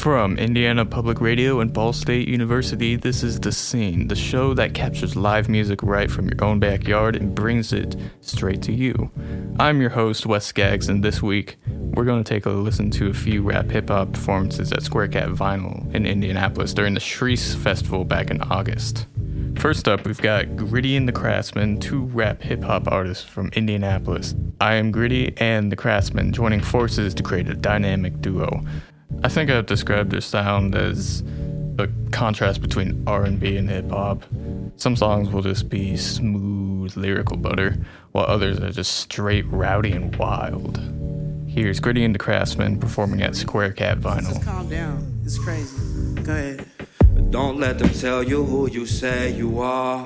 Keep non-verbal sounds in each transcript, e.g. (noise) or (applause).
From Indiana Public Radio and Ball State University, this is The Scene, the show that captures live music right from your own backyard and brings it straight to you. I'm your host, Wes Skaggs, and this week we're going to take a listen to a few rap hip hop performances at Square Cat Vinyl in Indianapolis during the Chreece Festival back in August. First up, we've got Gritty and the Craftsman, two rap hip hop artists from Indianapolis. I am Gritty and the Craftsman joining forces to create a dynamic duo. I think I've described their sound as a contrast between R&B and hip hop. Some songs will just be smooth lyrical butter, while others are just straight rowdy and wild. Here's Gritty and the Craftsman performing at Square Cat Vinyl. Just calm down. It's crazy. Go ahead. Don't let them tell you who you say you are.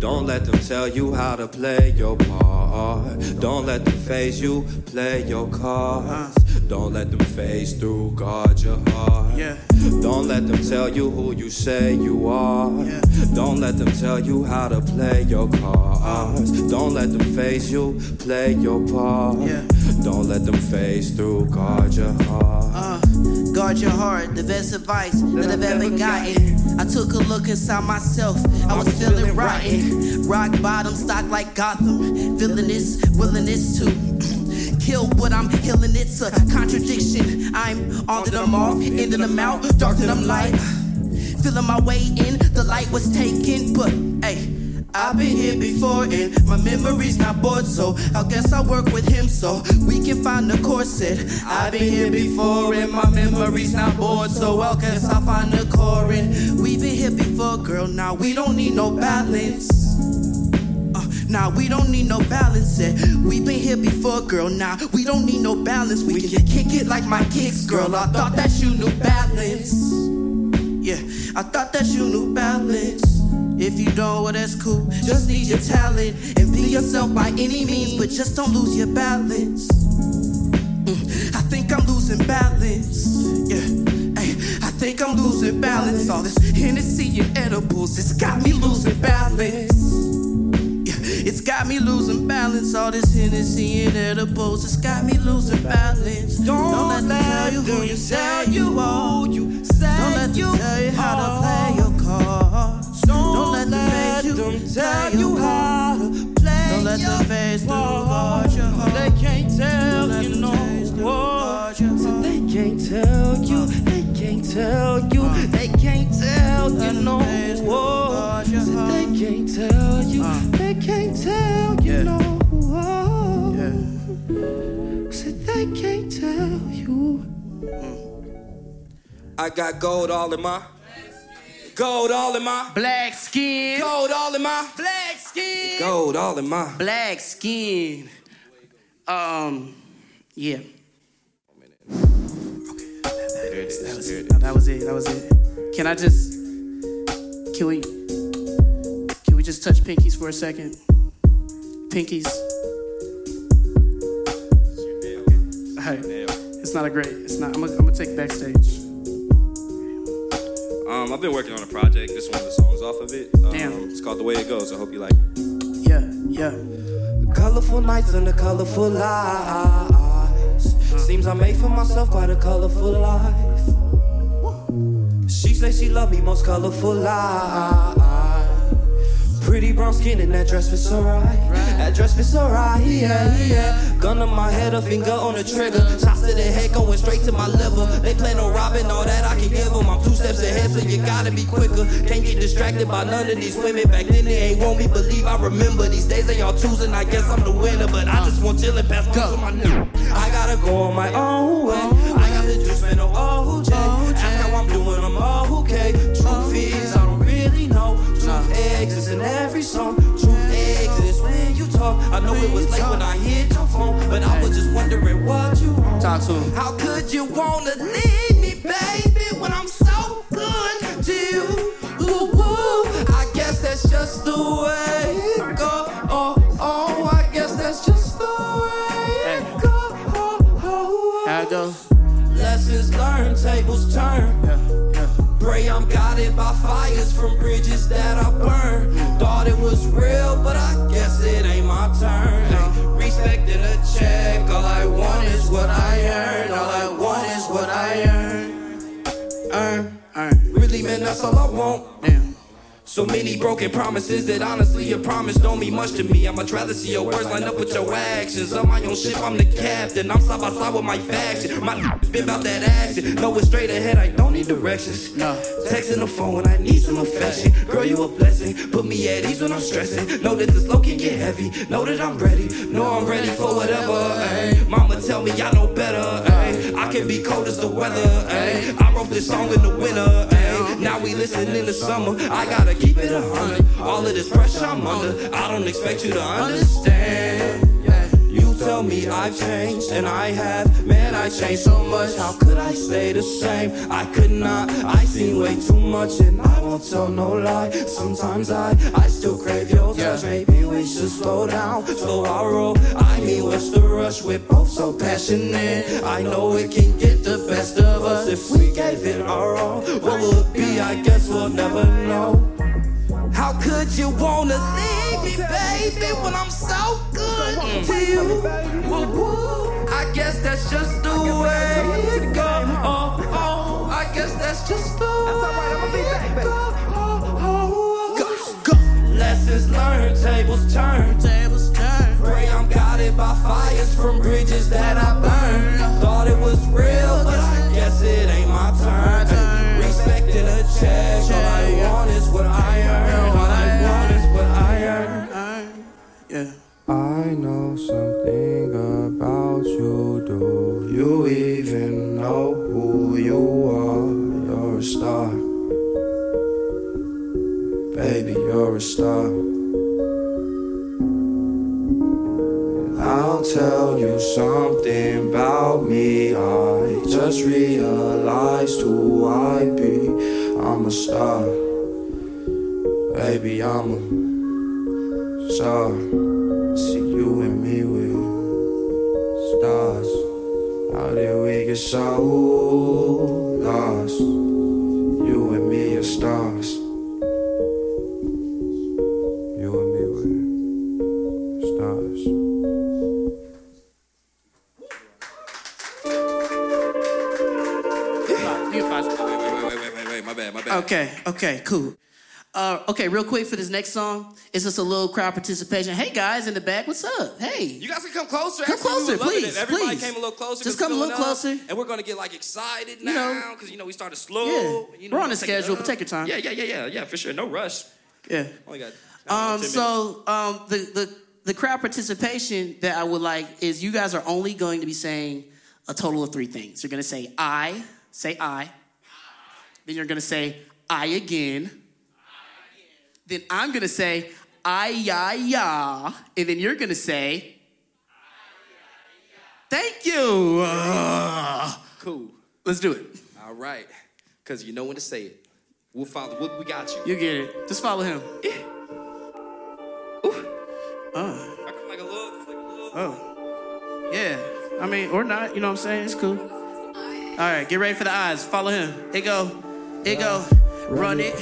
Don't let them tell you how to play your part. Don't let them phase you, play your cards. Don't let them phase through, guard your heart. Yeah. Don't let them tell you who you say you are. Yeah. Don't let them tell you how to play your cards. Don't let them phase you, play your part. Yeah. Don't let them phase through, guard your heart. Uh, guard your heart, the best advice that I've ever gotten. I took a look inside myself, I was feeling rotten. Rock bottom, stock like Gotham. Villainous, willingness to kill what I'm healing. It's a contradiction. I'm on to the off, into the mouth, dark to them light. Feeling my way in, the light was taken, but hey. I've been here before and my memory's not bored, so I guess I'll work with him so we can find the corset. I've been here before and my memory's not bored, so I guess I'll find the core. And we've been here before, girl. Now we don't need no balance. Now we don't need no balance. Yeah. We've been here before, girl. Now we don't need no balance. We can kick it like my kicks, girl. I thought that you knew balance. Yeah, I thought that you knew balance. If you don't, well, that's cool. Just need your talent and be yourself by any means, but just don't lose your balance. Mm, I think I'm losing balance. Yeah, hey, I think I'm losing balance. All this Hennessy and edibles, it's got me losing balance. It's got me losing balance. All this Hennessy and edibles, it's got me losing balance. Don't, let them tell you who you say you are. you Don't let them tell you how to play your cards. Don't let them phase you, tell you how to play Don't let them phase through guard your heart. They can't tell Don't let you them no phase through your heart. They can't tell you, tell you, they can't tell you no more. Said. They can't tell you, they can't tell you no. Yeah. Said they can't tell you. I got gold all in my, gold all in my, Black skin, gold all in my, black skin, gold all in my. black skin. Um, yeah. There it is. That was, it no, that was it. That was it. Can I just? Can we? Can we just touch pinkies for a second? Pinkies. Hey, it's not a great. It's not. I'm gonna, I'm gonna take backstage. Um, I've been working on a project. This is one of the songs off of it. Um, Damn. It's called The Way It Goes. I hope you like it. Yeah, yeah. Colorful nights and the colorful lives. Seems I made for myself quite a colorful life. Say she love me most colorful life. Pretty brown skin and that dress fits alright. That dress fits alright, yeah, yeah. Gun on my head, a finger on the trigger. Shots to the head going straight to my liver. They plan on robbing all that I can give them. I'm two steps ahead, so you gotta be quicker. Can't get distracted by none of these women. Back then they ain't want me believe. I remember these days they all choosing. I guess I'm the winner, but I just want chillin' past go. to my new. I gotta go on my own way. I got the juice, man, no OJ. Ask how I'm doing, I'm all okay. Truth is, I don't really know. Truth exists in every song. Truth you talk. I know it was late when I hit your phone, but I was just wondering what you want. Talk to him. How could you wanna leave me, baby, when I'm so good to you? Ooh, ooh. I guess that's just the way it go. Oh, oh, I guess that's just the way it go. Oh, oh, How it go? Lessons learned, tables turn. Yeah, yeah. Pray I'm guided by fires from bridges that I burned. Thought it was real, but I guess it ain't my turn. Ain't respected a check. All I want is what I earn. All I want is what I earn. earn. earn. Really, man, that's all I want. Damn. So many broken promises that honestly your promise don't mean much to me. I'd much rather see your words line up with your actions. On my own ship, I'm the captain. I'm side by side with my faction. My (laughs) been about that action. Know it's straight ahead, I don't need directions. No. Texting the phone when I need some affection. Girl, you a blessing. Put me at ease when I'm stressing. Know that this low can get heavy. Know that I'm ready. Know I'm ready for whatever. Ay. Mama tell me I know better. Ay. I can be cold as the weather. Ay. I wrote this song in the winter. Ay. Now we listen in the summer. I gotta keep it a hundred. All of this pressure I'm under, I don't expect you to understand. You tell me I've changed, and I have. Man, I changed so much. How could I stay the same? I could not. I seen way too much, and I won't tell no lie. Sometimes I, I still crave your touch. Maybe we should slow down, slow our roll. I mean, what's the rush? We're both so passionate. I know it can get the best of us if we gave it our all. What will I guess we'll never know. How could you wanna leave me, baby, when I'm so good mm. to you? I guess that's just the way it go. Oh, oh, I guess that's just the way it go. Oh, oh, go, go. Lessons learned, tables turn. Tables turn. Pray I'm guided by fires from bridges that I burned. Thought it was real, a star. I'll tell you something about me. I just realized who I be. I'm a star. Baby, I'm a star. See you and me with stars. How did we get so bad. Okay, okay, cool. Uh, okay, real quick for this next song, it's just a little crowd participation. Hey guys in the back, what's up? Hey, You guys can come closer. Come Actually, closer, would love it please, everybody please. came a little closer. Just come a little filling up, closer. And we're gonna get like excited You now because you know we started slow. Yeah. You know, we're on a schedule, but take your time. Yeah, yeah, yeah, yeah, yeah, for sure. No rush. yeah. Only got. Um, 10 minutes. so um, the, the the crowd participation that I would like is you guys are only going to be saying a total of three things. You're gonna say I, say I. Then you're gonna say I again. Then I'm gonna say I ya ya, and then you're gonna say. Thank you. Ugh. cool. let's do it. All right, because you know when to say it. We'll follow. We, we got you. You get it. Just follow him. Uh. I come like a little. Like a little. Oh. Yeah. I mean, or not. You know what I'm saying? It's cool. All right, get ready for the eyes. Follow him. It go. It go. Run it.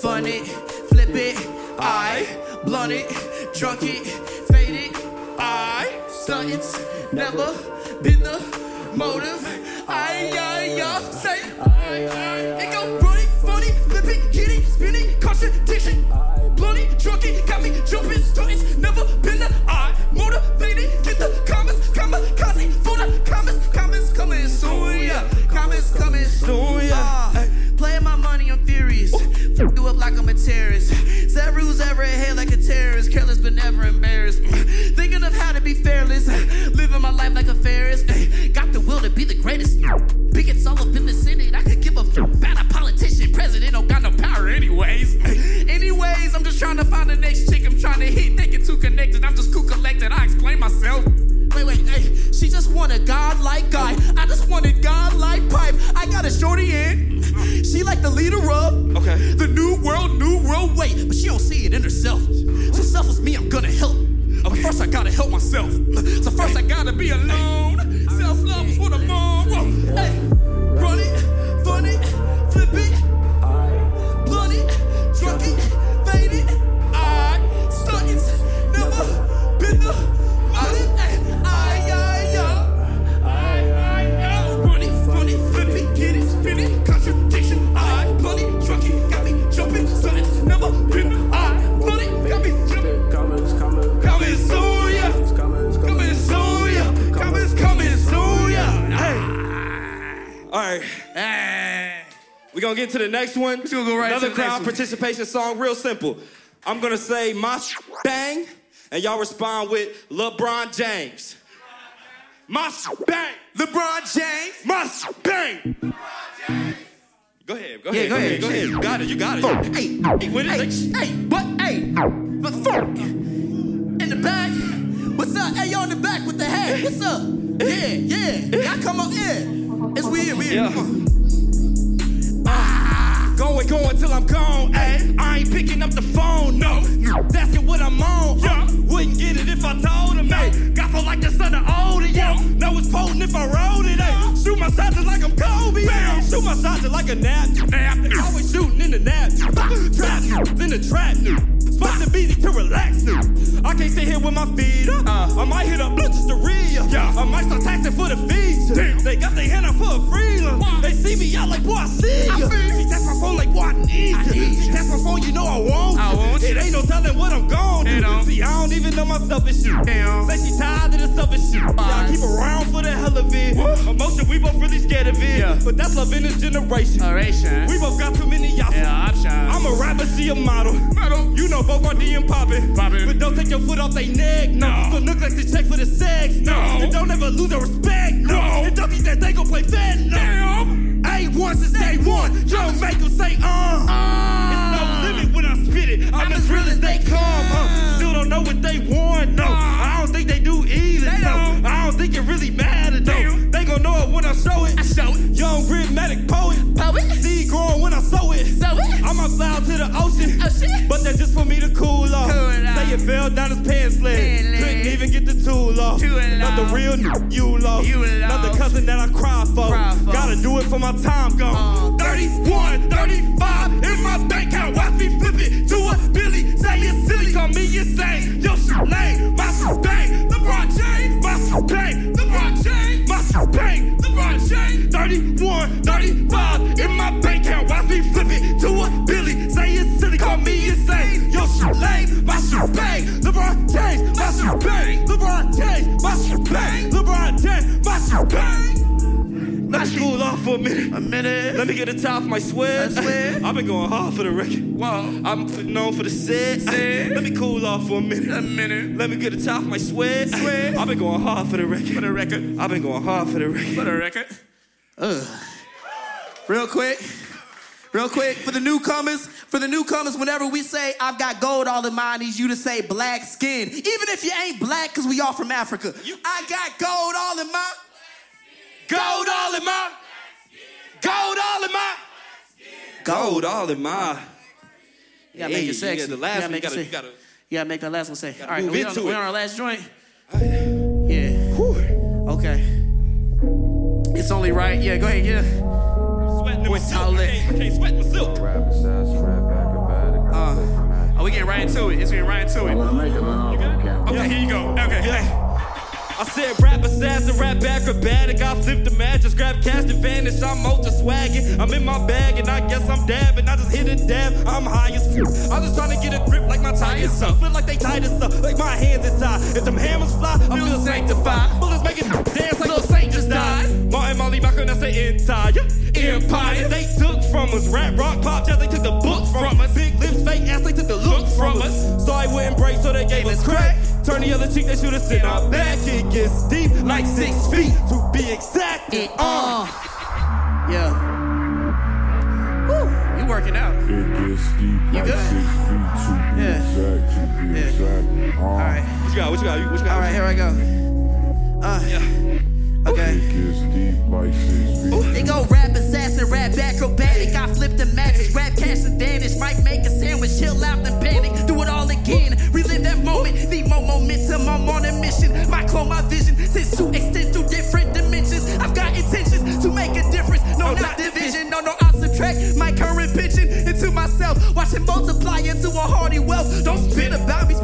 Fun it. Flip it. I. Blunt it. Drunk it. Fade it. I. Stunts. Never been the motive. I, I, I. Say. I, I. It go. Run it. Get it. Spin it. Contradiction. Blunt it. Got me jumping. Stunts. Never been the I. Motivated. Get the comments. Kamikaze. For the comments. Comments coming soon. Yeah. Comments coming soon. Yeah. Uh, playing my money on theories. F you up like I'm a terrorist. Rules ever ahead like a terrorist. Careless but never embarrassed. Thinking of how to be fearless. Living my life like a Ferris. Got the will to be the greatest. Pickets all up in the Senate. I could give a f about a politician. President don't got no anyways. (laughs) Anyways, I'm just trying to find the next chick I'm trying to hit. Thinking too connected. I'm just cool collected. I explain myself. Wait, wait, hey. She just want a godlike guy. I just wanted godlike pipe. I got a shorty in. She like the leader of Okay. the new world, new world way. But she don't see it in herself. So selfless me, I'm gonna help. But first I gotta help myself. So first I gotta be alone. Self-love is what I'm on. To the next one. We're gonna go right Another to the crowd participation song, real simple. I'm gonna say my bang, and y'all respond with LeBron James. My bang, LeBron James. my bang. Go ahead, go Yeah, ahead, go ahead. go ahead. You got it, you got it. Hey, Hey, hey, like- hey, but hey, but fuck. In the back, what's up? Hey, yo, in the back with the hat, what's up? Yeah, yeah, y'all come up, yeah. It's weird, weird. Yeah. On. Going, going till I'm gone, ayy. I ain't picking up the phone, no. That's it, what I'm on. Yeah. Wouldn't get it if I told him, ayy. Got for like the son of older, yeah. Know it's potent if I wrote it, ayy. Shoot my shots just like I'm Kobe, ayy. Shoot my shots just like a nap. nap. Always shooting in the nap. (laughs) Trap in the trap. Spot the busy to relax. I can't sit here with my feet up. Uh. I might hit up just to read. Yeah. I might start taxing for the fees. They got their hand out for a freezer. They see me out like, boy, I see ya. She text my phone like, boy, I need ya. She text my phone, you know I want I want It ain't no telling what I'm gon' do. don't. See, I don't even know myself and shit. Damn. Say she tired of the selfish shit. I keep around for the hell of it. Emotion, we both really scared of it. Yeah. But that's love in this generation. Oration. We both got too many y'all. Yeah, options. I'm a rapper, she a model. Model. You know both are D and poppin'. Poppin'. But don't take your foot off they neck. No. No. So look like the check for the sex. No. And don't ever lose their respect. No. And don't think that they gon' play fair. No. Damn. A1 since day one. You don't make them say, uh. It's no limit when I spit it. I'm, as real as they come. Uh. Still don't know what they want. No. I don't think they do either. They no. don't. I don't think it really matters. No. Gon' know it when I show it. I show it. Young rhythmic poet. Poet. Seed growing when I sow it. Sow it. I might fly out to the ocean. Ocean. But that's just for me to cool off. Cool off. Say it fell down his pants leg. Couldn't even get the tool off. Tool Not the real n- you lost. You Not the cousin that I cry for. Cry for. Gotta do it for my time gone. Uh. 31, 35 in my bank account. Watch me flip it to a Billy. Say it's silly, call me insane. Yo, shit lame. My shit bang. LeBron James. My shit bang. LeBron James. Bang. LeBron James. 31, 35 in my bank account. Watch me flip it to a Billy. Say it's silly, call me insane. Yo, shit lame. My shit bang. LeBron James. My shit bang. LeBron James. My shit bang. LeBron James. My shit bang. For a minute. A minute. Let me get a top of my sweat. I've been going hard for the record. Whoa. I'm known for the set. Let me cool off for a minute. A minute. Let me get a top of my sweat. Sweat. I've been going hard for the record. For the record. I've been going hard for the record. For the record. Ugh. Real quick, real quick, for the newcomers, for the newcomers, whenever we say I've got gold all in mine, I need you to say black skin. Even if you ain't black, because we all from Africa. I got gold all in my, Gold all in my. Gold all in my. You gotta make it sexy. yeah, the last you gotta one, make you it gotta- sexy. you gotta- You gotta make that last one say. All right, we, into on, we on our last joint? Yeah. Okay. It's only right. Yeah, go ahead, get it. I'm sweating in my silk. outlet. I can't, I can't sweat my silk. Uh, oh, we getting right into it. It's getting right into it. Okay, here you go. Okay, Yeah. I said rap assassin, rap acrobatic. I flip the just grab cash and vanish. I'm ultra swagging. I'm in my bag and I guess I'm dabbing. I just hit a dab. I'm high as fuck. I'm just trying to get a grip like my tires up. Feel like they tied us up, like my hands are tied. If them hammers fly, I feel sanctified. Bullets making dance like little saint just died. Martin Molly Malcolm, that's the entire empire. They took from us. Rap, rock, pop, jazz, they took the book from us. Big lips, fake ass, they took the look from us. So I wouldn't break, so they gave us crack. Turn the other cheek, they shoot us in our back. It gets deep, like six feet to be exact. It, Uh. uh, yeah. Woo, you working out. It gets deep You like good? six feet to be Yeah. exact, to be Yeah. exact. Uh, All right, What you got? What you got? What you got? all right, here I go. Uh, okay. It gets deep like six feet. They go rap assassin, rap acrobatic. I flip the matches, rap cash and vanish. Might make a sandwich, chill out and panic. Do it all again, relive that moment. Need more momentum, I'm on a mission. My call, my vision, since to extend through different dimensions. I've got intentions to make a difference. No, not division, no, no, I'll subtract my current pitching into myself. Watch it multiply into a hearty wealth. Don't spit about me,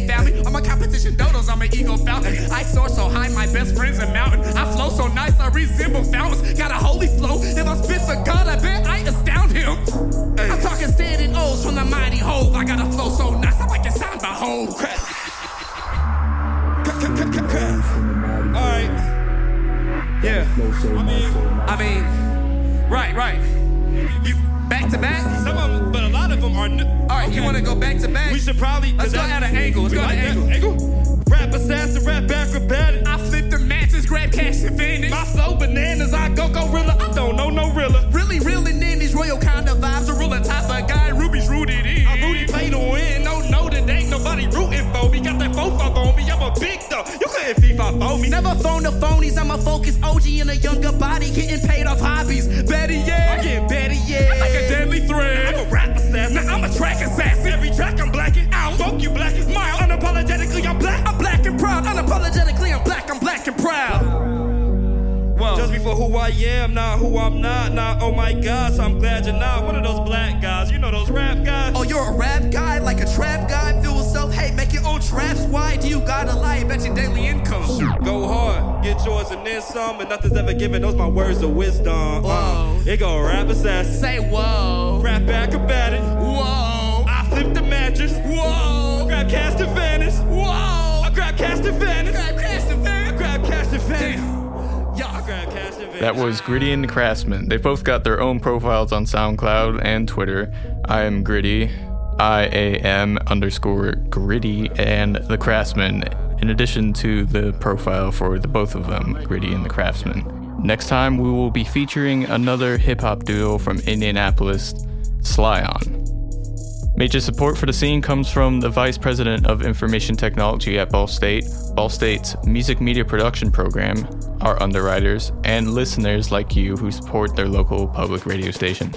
my found me. I'm a competition dodos, I'm an ego fountain. I soar so high, my best friend's a mountain. I flow so nice, I resemble fountains. Got a holy flow. If I spit for God, I bet I astound him. I'm talking standing O's from the mighty stand I got a flow so nice, I might sound my whole crap. (laughs) Alright. Yeah. I mean, I mean, right, right. You back to back? Some of them, but a lot are new. Alright, you wanna go back to back? We should probably. Let's go at an angle. Let's go at an angle. Angle? Rap assassin, rap acrobatic. I flip the matches, grab cash and finish. My flow bananas, I go gorilla. I don't know no rilla. Really reeling in these royal kind of vibes. A ruler type of guy, Ruby's rooted in. I Rudy play to win. No, no, that ain't nobody rooting for me. Got that fofo on me. I'm a big dog. You couldn't FIFA for me. Never phone the phonies, I'm a focused OG in a younger body, getting paid off hobbies. Better yeah, I get better yeah. Like a deadly threat. I'm a rap assassin. Now I'm a track assassin. Every track I'm blacking out. Smoke you black and mild. Unapologetically I'm black. I'm black and proud, unapologetically I'm black, I'm black and proud. Whoa. Just before who I am, not who I'm not. Not oh my god, so I'm glad you're not one of those black guys. You know those rap guys. Oh, you're a rap guy, like a trap guy, make your own traps. Why do you gotta lie about your daily income? Go hard, get yours and then some, and nothing's ever given. Those my words of wisdom. Whoa. Uh, it go rap assassin, Say whoa, rap acrobatic. whoa, I flip the mattress. whoa, I grab cast and vanish. whoa. I grab cast and vanish. Grab Cast and Van. I grab cast and vanish. Damn. I grab cast and vanish. That was Gritty and Craftsman. They both got their own profiles on SoundCloud and Twitter. I am Gritty, I A M underscore Gritty, and the Craftsman, in addition to the profile for the both of them, Gritty and the Craftsman. Next time, we will be featuring another hip hop duo from Indianapolis, Sly On. Major support for the scene comes from the Vice President of Information Technology at Ball State, Ball State's Music Media Production Program, our underwriters, and listeners like you who support their local public radio station.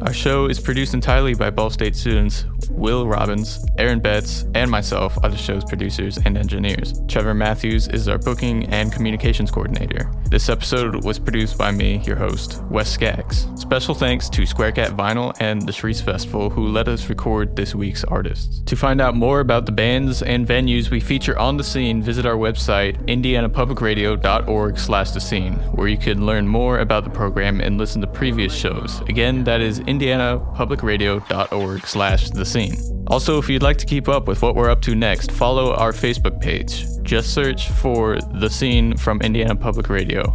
Our show is produced entirely by Ball State students Will Robbins, Aaron Betts, and myself are the show's producers and engineers. Trevor Matthews is our booking and communications coordinator. This episode was produced by me, your host, Wes Skaggs. Special thanks to Square Cat Vinyl and the Chreece Festival who let us record this week's artists. To find out more about the bands and venues we feature on the scene, visit our website, indianapublicradio.org slash the scene, where you can learn more about the program and listen to previous shows. Again, that is indianapublicradio.org slash the scene. Also, if you'd like to keep up with what we're up to next, follow our Facebook page. Just search for The Scene from Indiana Public Radio.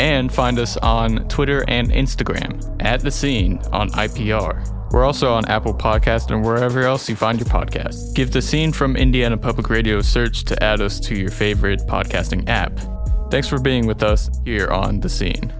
And find us on Twitter and Instagram at The Scene on IPR. We're also on Apple Podcast and wherever else you find your podcast. Give The Scene from Indiana Public Radio a search to add us to your favorite podcasting app. Thanks for being with us here on The Scene.